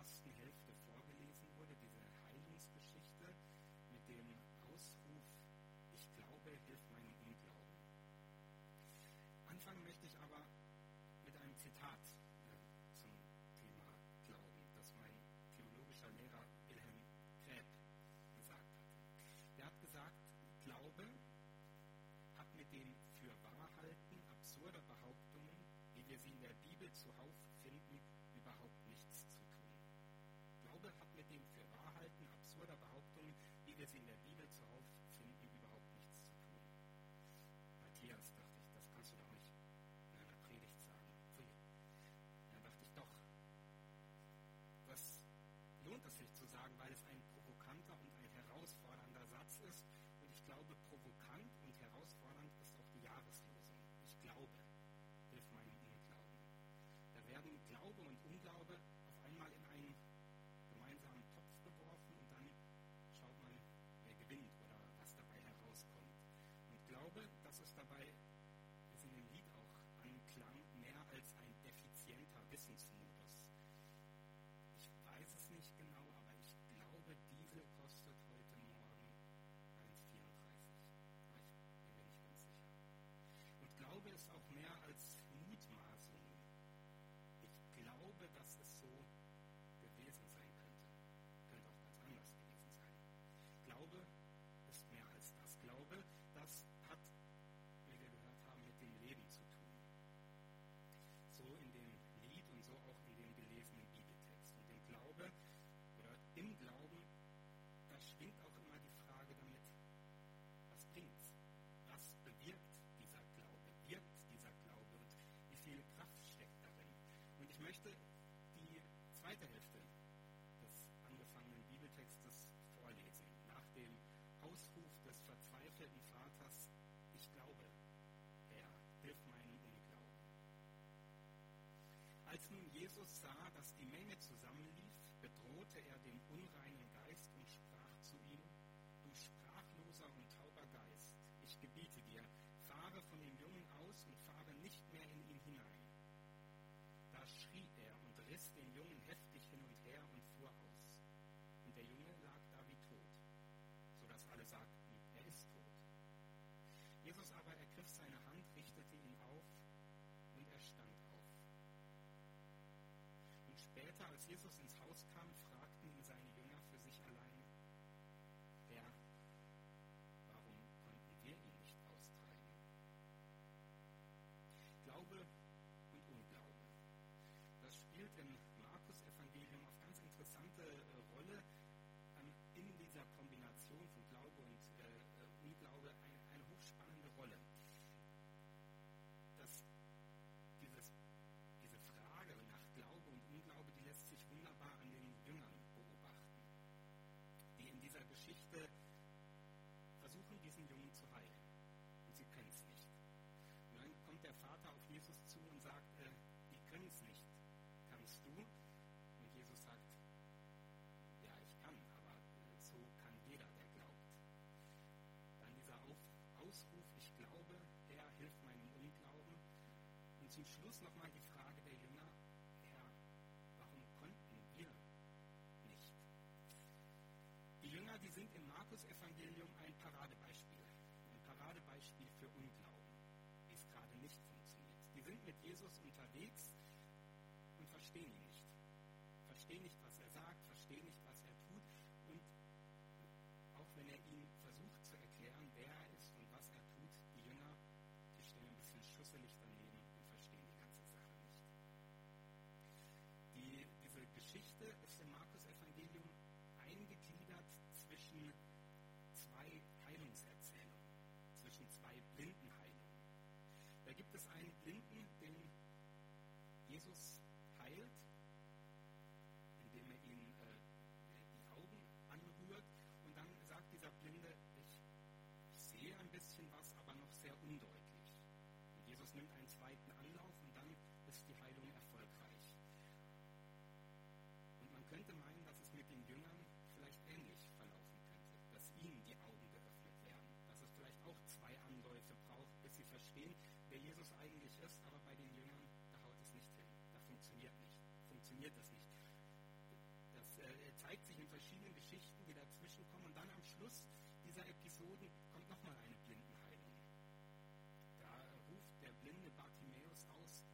ersten Hälfte vorgelesen wurde, diese Heilungsgeschichte mit dem Ausruf, ich glaube, hilf meinem Unglauben. Anfangen möchte ich aber mit einem Zitat äh, zum Thema Glauben, das mein theologischer Lehrer Wilhelm Gräb gesagt hat. Der hat gesagt, Glaube hat mit dem für Wahrhalten absurder Behauptungen, wie wir sie in der Bibel zuhauf finden, überhaupt nichts zu tun. Hat mit dem für Wahrhalten absurder Behauptungen, wie wir sie in der Bibel zuhauf ist auch mehr als Mutmaßung. Ich glaube, dass es so möchte die zweite Hälfte des angefangenen Bibeltextes vorlesen. Nach dem Ausruf des verzweifelten Vaters, ich glaube, Herr, hilf meinem Unglauben. Als nun Jesus sah, dass die Menge zusammenlief, bedrohte er den unreinen Geist und sprach zu ihm, du sprachloser und tauber Geist, ich gebiete dir, fahre von dem Jungen aus und fahre nicht mehr in ihn hinein. Schrie er und riss den Jungen heftig hin und her und fuhr aus. Und der Junge lag da wie tot, sodass alle sagten, er ist tot. Jesus aber ergriff seine Hand, richtete ihn auf und er stand auf. Und später, als Jesus ins Haus kam, fragten ihn seine Jünger für sich allein, Herr, warum konnten wir ihn nicht austreiben? Glaube und Unglaube. Das spielt im Markus-Evangelium auf ganz interessante äh, Rolle ähm, in dieser Kombination von Glaube und äh, äh, Unglaube eine, eine hochspannende Rolle. Das, dieses, diese Frage nach Glaube und Unglaube, die lässt sich wunderbar an den Jüngern beobachten, die in dieser Geschichte versuchen, diesen Jungen zu heilen. Und sie können es nicht. Und dann kommt der Vater auf Jesus zu und sagt, äh, die können es nicht. Zum Schluss nochmal die Frage der Jünger, Herr, warum konnten wir nicht? Die Jünger, die sind im Markus-Evangelium ein Paradebeispiel. Ein Paradebeispiel für Unglauben, wie es gerade nicht funktioniert. Die sind mit Jesus unterwegs und verstehen ihn nicht. Verstehen nicht, gibt es einen Blinden, den Jesus heilt, indem er ihn äh, die Augen anrührt und dann sagt dieser Blinde, ich, ich sehe ein bisschen was, aber noch sehr undeutlich. Und Jesus nimmt einen Geschichten, die dazwischen kommen. Und dann am Schluss dieser Episoden kommt nochmal eine Blindenheilung. Da ruft der blinde Bartimäus aus,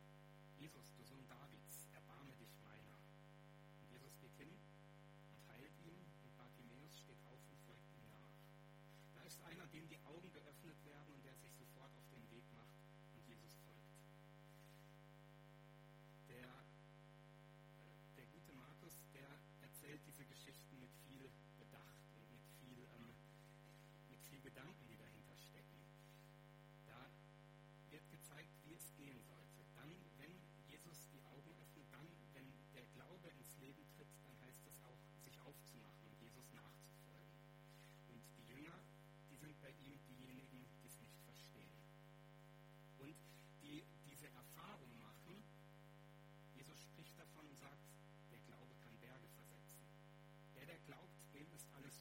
Jesus, du Sohn Davids, erbarme dich meiner. Und Jesus geht hin und heilt ihn und Bartimäus steht auf und folgt ihm nach. Da ist einer, dem die Augen geöffnet werden und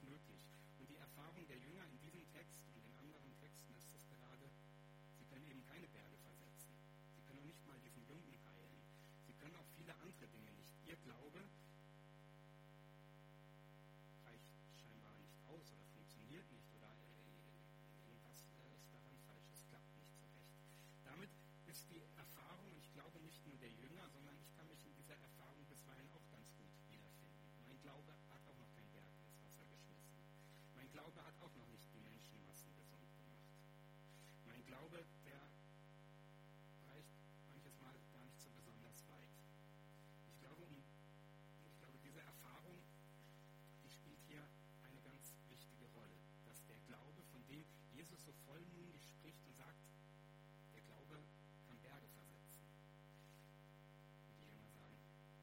möglich. Und die Erfahrung der Jünger in diesem Text und in anderen Texten ist es gerade, sie können eben keine Berge versetzen. Sie können auch nicht mal diesen Jungen heilen. Sie können auch viele andere Dinge nicht. Ihr Glaube reicht scheinbar nicht aus oder funktioniert nicht oder äh, irgendwas äh, ist daran falsch. Es klappt nicht so recht. Damit ist die Erfahrung, und ich glaube nicht nur der Jünger, sondern ich kann mich in dieser Erfahrung bisweilen auch ganz gut wiederfinden. Mein Glaube hat auch noch keinen Berg ins Wasser geschmissen. Mein Glaube hat auch noch nicht die Menschenmassen gesund gemacht. Mein Glaube, der reicht manches Mal gar nicht so besonders weit. Ich glaube, um, ich glaube, diese Erfahrung, die spielt hier eine ganz wichtige Rolle. Dass der Glaube, von dem Jesus so vollmundig spricht und sagt, der Glaube kann Berge versetzen. Und die Jünger sagen,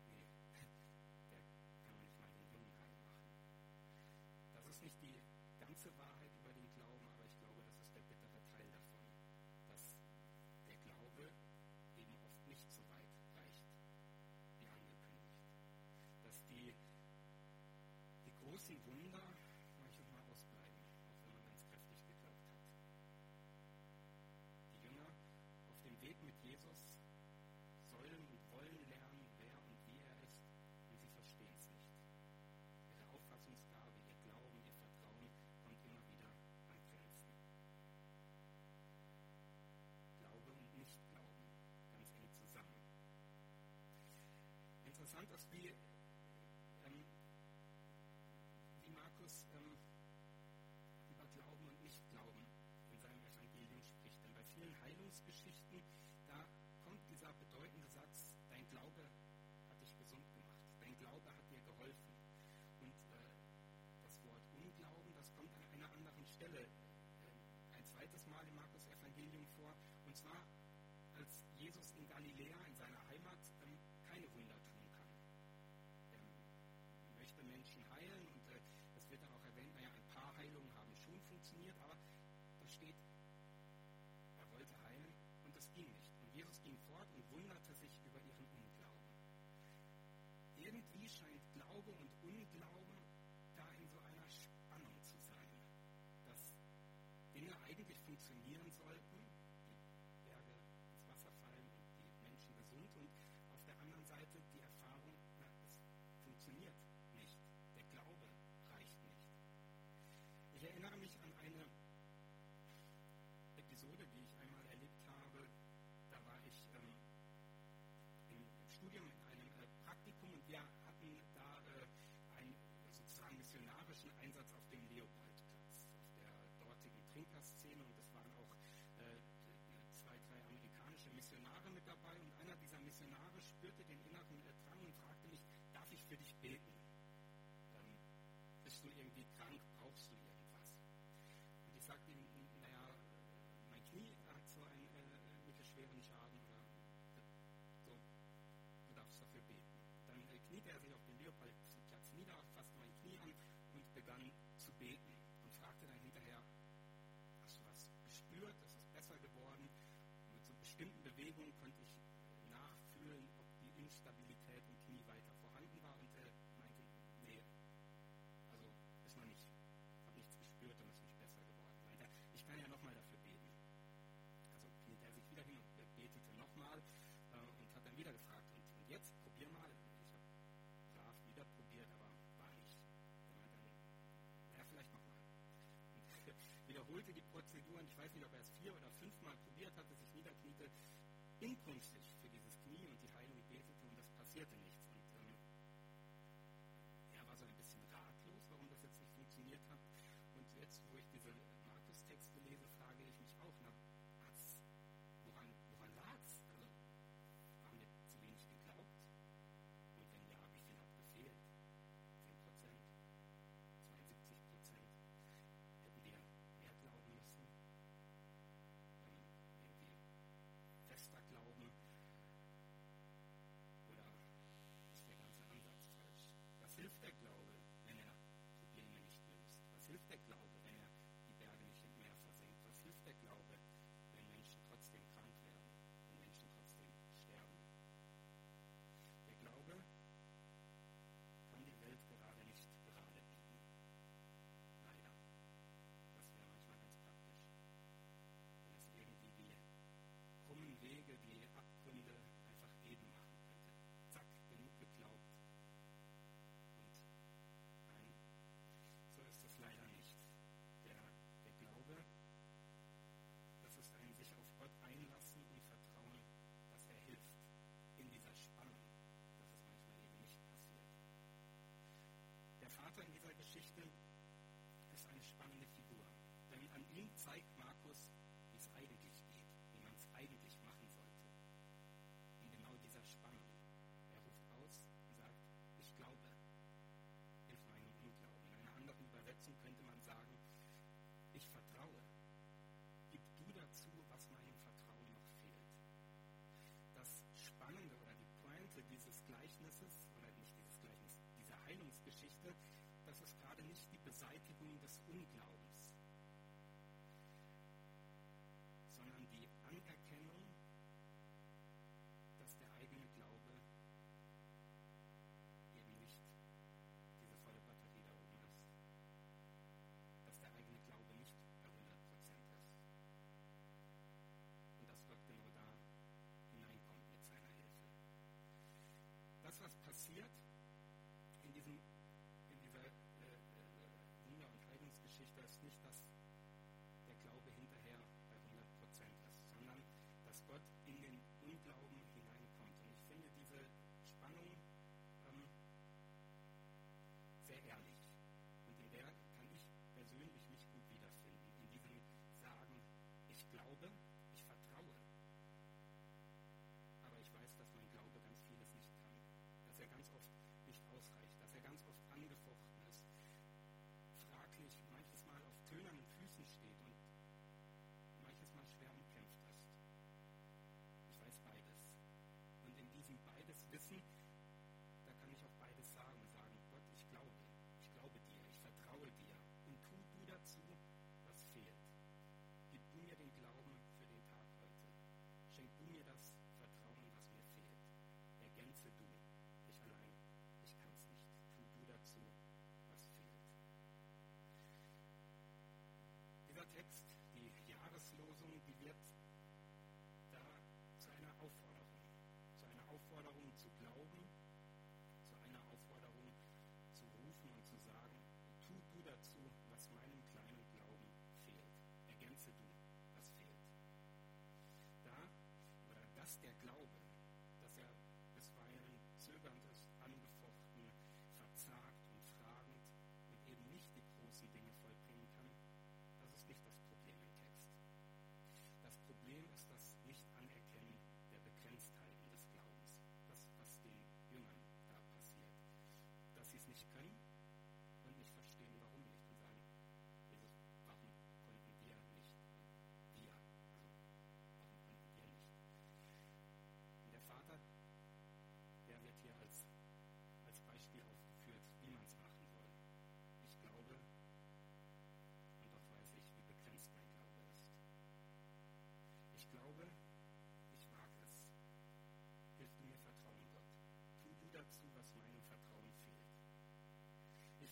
nee, der kann doch nicht mal den Jungen heil machen. Das ist nicht die ganze Wahrheit über den Glauben, aber ich glaube, das ist der bittere Teil davon, dass der Glaube eben oft nicht so weit reicht, wie angekündigt. Dass die, die großen Wunder manches Mal ausbleiben, auch wenn man ganz kräftig geglaubt hat. Die Jünger auf dem Weg mit Jesus sollen und wollen lernen, wer und wie er ist, und sie verstehen es nicht. Ihre Auffassungsgabe, ihr Glauben, ihr Vertrauen kommt immer wieder an Grenzen. Glaube und Nichtglauben, ganz eng zusammen. Interessant ist, wie, vielen Heilungsgeschichten, da kommt dieser bedeutende Satz, dein Glaube hat dich gesund gemacht, dein Glaube hat dir geholfen. Und äh, das Wort Unglauben, das kommt an einer anderen Stelle äh, ein zweites Mal im Markus Evangelium vor. Und zwar, als Jesus in Galiläa, in seiner funktionieren sollten, die Berge ins Wasser fallen und die Menschen gesund und auf der anderen Seite die Erfahrung, na, es funktioniert nicht. Der Glaube reicht nicht. Ich erinnere mich an eine Episode, die ich einmal erlebt habe. Da war ich ähm, im, Studium in einem äh, Praktikum und wir hatten da äh, einen sozusagen missionarischen Einsatz auf Missionare spürte den inneren Drang und fragte mich, darf ich für dich beten? wiederholte die Prozeduren, ich weiß nicht, ob er es vier oder fünfmal probiert hatte, sich niederkniete, inkünftig für dieses Knie und die Heilung betete und das passierte nicht. spannende Figur. Denn an ihm zeigt Markus, wie es eigentlich geht, wie man es eigentlich machen sollte. In genau dieser Spannung. Er ruft aus und sagt, ich glaube, hilf meinem Unglauben. In einer anderen Übersetzung könnte man sagen, ich vertraue. Gib du dazu, was meinem Vertrauen noch fehlt. Das Spannende oder die Pointe dieses Gleichnisses, oder nicht dieses Gleichnis, dieser Heilungsgeschichte, das ist gerade nicht die Beseitigung des Unglaubens. their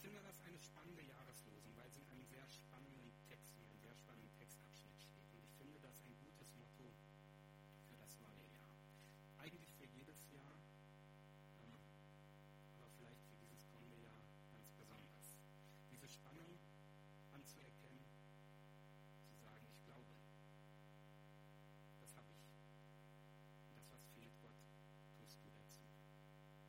finde das eine spannende Jahreslosung.